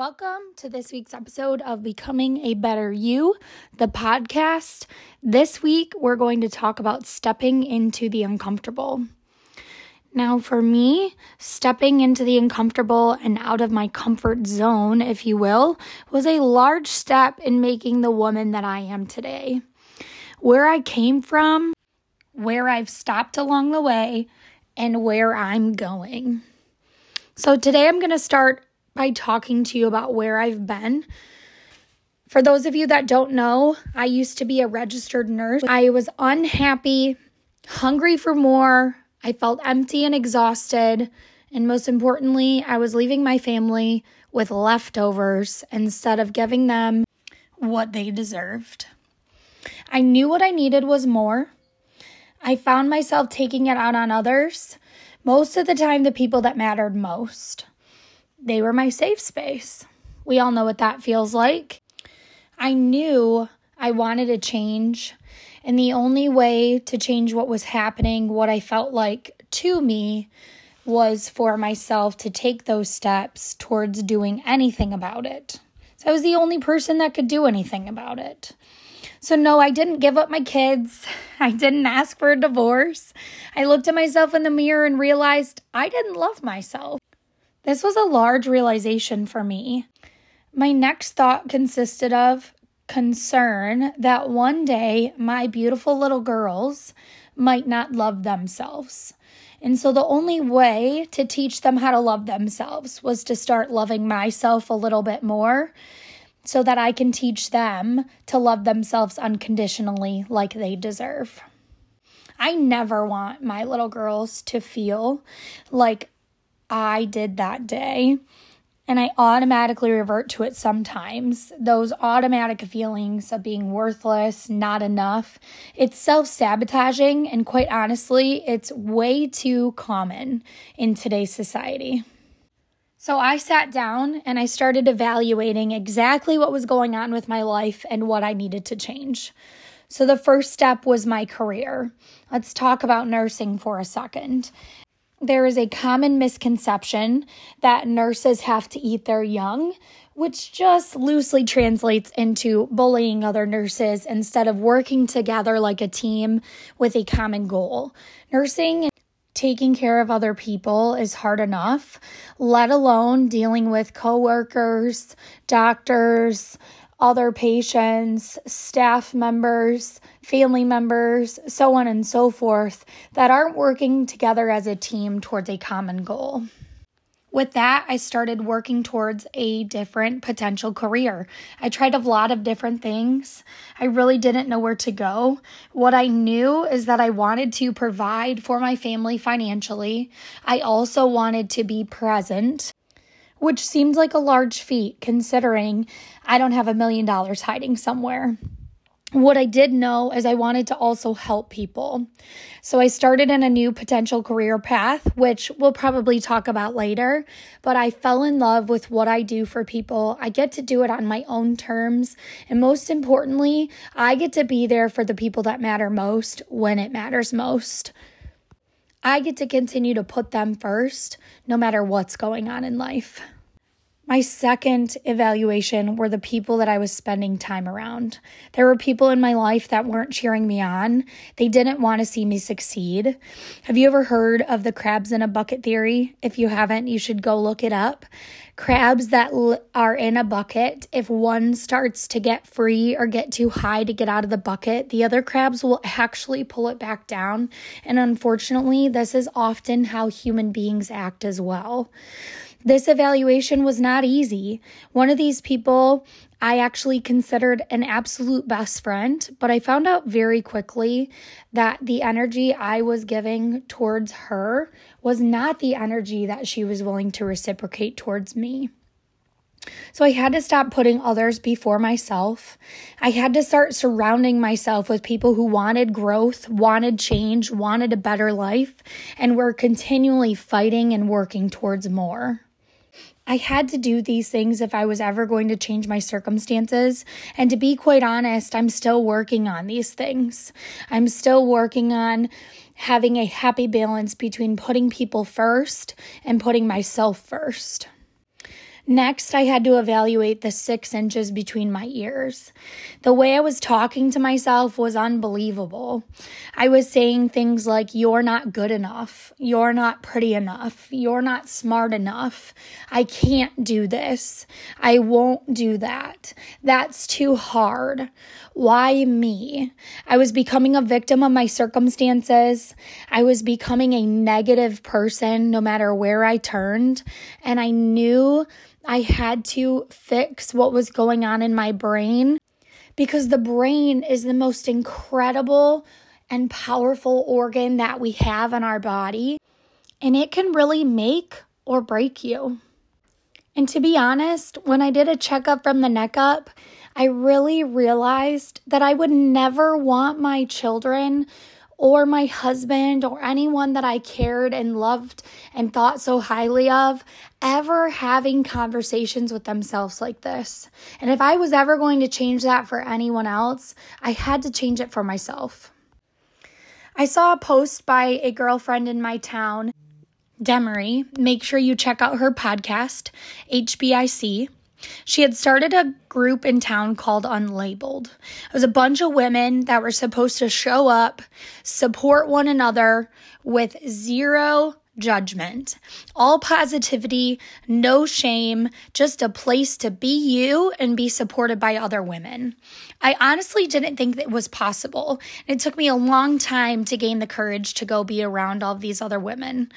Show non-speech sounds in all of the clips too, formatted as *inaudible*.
Welcome to this week's episode of Becoming a Better You, the podcast. This week, we're going to talk about stepping into the uncomfortable. Now, for me, stepping into the uncomfortable and out of my comfort zone, if you will, was a large step in making the woman that I am today. Where I came from, where I've stopped along the way, and where I'm going. So, today I'm going to start by talking to you about where I've been. For those of you that don't know, I used to be a registered nurse. I was unhappy, hungry for more. I felt empty and exhausted. And most importantly, I was leaving my family with leftovers instead of giving them what they deserved. I knew what I needed was more. I found myself taking it out on others, most of the time, the people that mattered most they were my safe space. We all know what that feels like. I knew I wanted to change, and the only way to change what was happening, what I felt like to me, was for myself to take those steps towards doing anything about it. So I was the only person that could do anything about it. So, no, I didn't give up my kids. *laughs* I didn't ask for a divorce. I looked at myself in the mirror and realized I didn't love myself. This was a large realization for me. My next thought consisted of concern that one day my beautiful little girls might not love themselves. And so the only way to teach them how to love themselves was to start loving myself a little bit more so that I can teach them to love themselves unconditionally like they deserve. I never want my little girls to feel like I did that day. And I automatically revert to it sometimes. Those automatic feelings of being worthless, not enough. It's self sabotaging, and quite honestly, it's way too common in today's society. So I sat down and I started evaluating exactly what was going on with my life and what I needed to change. So the first step was my career. Let's talk about nursing for a second there is a common misconception that nurses have to eat their young, which just loosely translates into bullying other nurses instead of working together like a team with a common goal. Nursing and taking care of other people is hard enough, let alone dealing with coworkers, doctors, other patients, staff members, family members, so on and so forth, that aren't working together as a team towards a common goal. With that, I started working towards a different potential career. I tried a lot of different things. I really didn't know where to go. What I knew is that I wanted to provide for my family financially. I also wanted to be present which seemed like a large feat considering I don't have a million dollars hiding somewhere. What I did know is I wanted to also help people. So I started in a new potential career path, which we'll probably talk about later. But I fell in love with what I do for people. I get to do it on my own terms. And most importantly, I get to be there for the people that matter most when it matters most. I get to continue to put them first no matter what's going on in life. My second evaluation were the people that I was spending time around. There were people in my life that weren't cheering me on. They didn't want to see me succeed. Have you ever heard of the crabs in a bucket theory? If you haven't, you should go look it up. Crabs that are in a bucket, if one starts to get free or get too high to get out of the bucket, the other crabs will actually pull it back down. And unfortunately, this is often how human beings act as well. This evaluation was not easy. One of these people I actually considered an absolute best friend, but I found out very quickly that the energy I was giving towards her was not the energy that she was willing to reciprocate towards me. So I had to stop putting others before myself. I had to start surrounding myself with people who wanted growth, wanted change, wanted a better life, and were continually fighting and working towards more. I had to do these things if I was ever going to change my circumstances. And to be quite honest, I'm still working on these things. I'm still working on having a happy balance between putting people first and putting myself first. Next, I had to evaluate the six inches between my ears. The way I was talking to myself was unbelievable. I was saying things like, You're not good enough. You're not pretty enough. You're not smart enough. I can't do this. I won't do that. That's too hard. Why me? I was becoming a victim of my circumstances. I was becoming a negative person no matter where I turned. And I knew I had to fix what was going on in my brain because the brain is the most incredible and powerful organ that we have in our body, and it can really make or break you. And to be honest, when I did a checkup from the neck up, I really realized that I would never want my children or my husband or anyone that I cared and loved and thought so highly of ever having conversations with themselves like this. And if I was ever going to change that for anyone else, I had to change it for myself. I saw a post by a girlfriend in my town, Demery. Make sure you check out her podcast, HBIC. She had started a group in town called Unlabeled. It was a bunch of women that were supposed to show up, support one another with zero judgment. All positivity, no shame, just a place to be you and be supported by other women. I honestly didn't think that was possible. It took me a long time to gain the courage to go be around all these other women.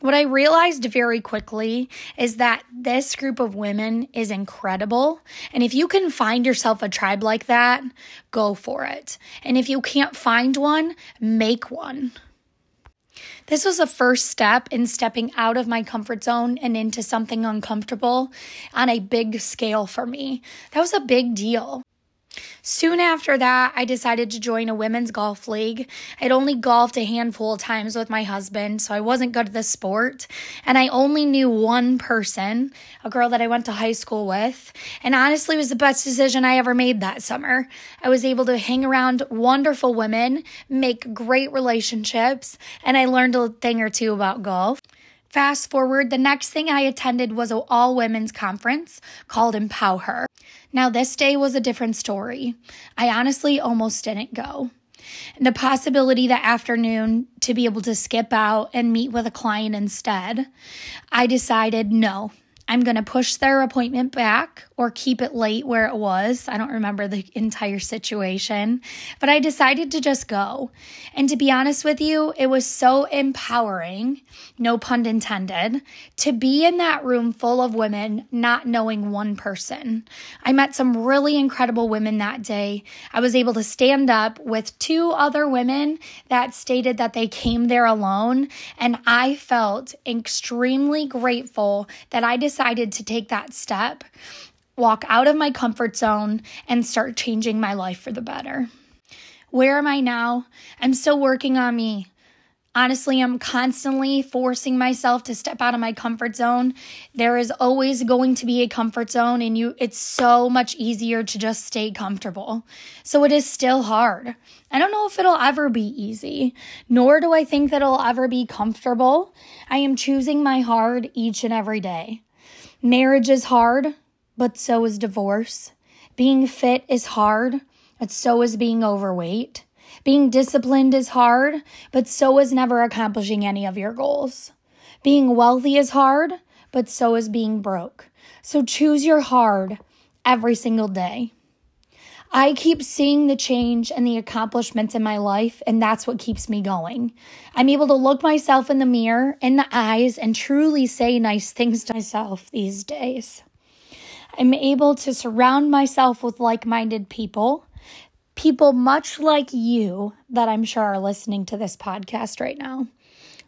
What I realized very quickly is that this group of women is incredible. And if you can find yourself a tribe like that, go for it. And if you can't find one, make one. This was a first step in stepping out of my comfort zone and into something uncomfortable on a big scale for me. That was a big deal. Soon after that, I decided to join a women's golf league. I'd only golfed a handful of times with my husband, so I wasn't good at the sport. And I only knew one person, a girl that I went to high school with. And honestly, it was the best decision I ever made that summer. I was able to hang around wonderful women, make great relationships, and I learned a thing or two about golf. Fast forward, the next thing I attended was an all women's conference called Empower Her. Now, this day was a different story. I honestly almost didn't go. And the possibility that afternoon to be able to skip out and meet with a client instead, I decided no, I'm going to push their appointment back or keep it late where it was. I don't remember the entire situation, but I decided to just go. And to be honest with you, it was so empowering, no pun intended, to be in that room full of women not knowing one person. I met some really incredible women that day. I was able to stand up with two other women that stated that they came there alone, and I felt extremely grateful that I decided decided to take that step, walk out of my comfort zone, and start changing my life for the better. Where am I now? I'm still working on me. Honestly, I'm constantly forcing myself to step out of my comfort zone. There is always going to be a comfort zone and you it's so much easier to just stay comfortable. So it is still hard. I don't know if it'll ever be easy, nor do I think that it'll ever be comfortable. I am choosing my hard each and every day. Marriage is hard, but so is divorce. Being fit is hard, but so is being overweight. Being disciplined is hard, but so is never accomplishing any of your goals. Being wealthy is hard, but so is being broke. So choose your hard every single day. I keep seeing the change and the accomplishments in my life, and that's what keeps me going. I'm able to look myself in the mirror, in the eyes, and truly say nice things to myself these days. I'm able to surround myself with like minded people, people much like you that I'm sure are listening to this podcast right now.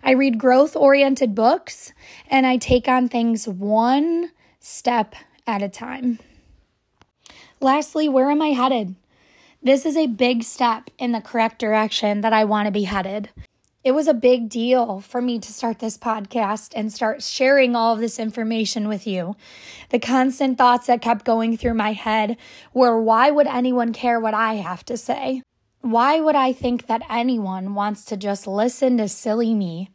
I read growth oriented books and I take on things one step at a time. Lastly, where am I headed? This is a big step in the correct direction that I want to be headed. It was a big deal for me to start this podcast and start sharing all of this information with you. The constant thoughts that kept going through my head were why would anyone care what I have to say? Why would I think that anyone wants to just listen to silly me?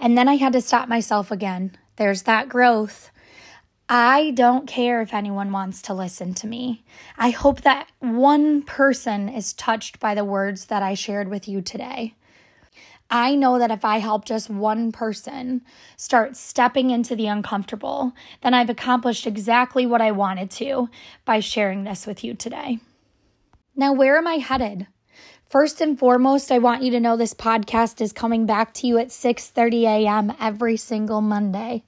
And then I had to stop myself again. There's that growth. I don't care if anyone wants to listen to me. I hope that one person is touched by the words that I shared with you today. I know that if I help just one person start stepping into the uncomfortable, then I've accomplished exactly what I wanted to by sharing this with you today. Now, where am I headed? First and foremost, I want you to know this podcast is coming back to you at 6:30 a.m. every single Monday.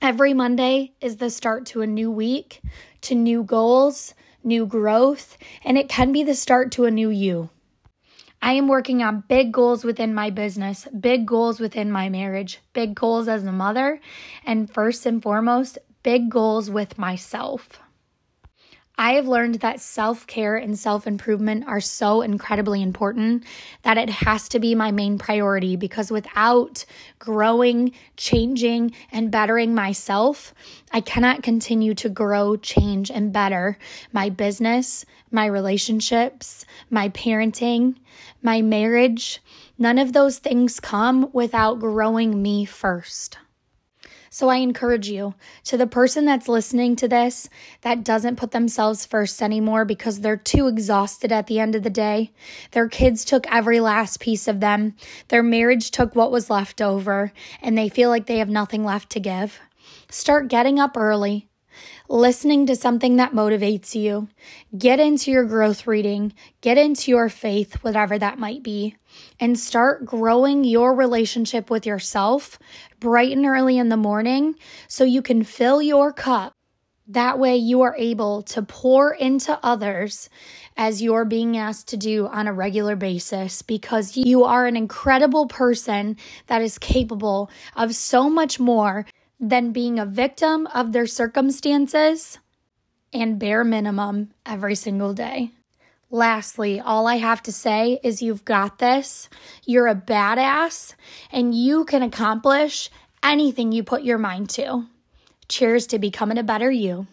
Every Monday is the start to a new week, to new goals, new growth, and it can be the start to a new you. I am working on big goals within my business, big goals within my marriage, big goals as a mother, and first and foremost, big goals with myself. I have learned that self care and self improvement are so incredibly important that it has to be my main priority because without growing, changing, and bettering myself, I cannot continue to grow, change, and better my business, my relationships, my parenting, my marriage. None of those things come without growing me first. So I encourage you to the person that's listening to this that doesn't put themselves first anymore because they're too exhausted at the end of the day. Their kids took every last piece of them, their marriage took what was left over, and they feel like they have nothing left to give. Start getting up early listening to something that motivates you. Get into your growth reading, get into your faith, whatever that might be, and start growing your relationship with yourself bright and early in the morning so you can fill your cup. That way, you are able to pour into others as you're being asked to do on a regular basis because you are an incredible person that is capable of so much more than being a victim of their circumstances and bare minimum every single day. Lastly, all I have to say is you've got this. You're a badass and you can accomplish anything you put your mind to. Cheers to becoming a better you.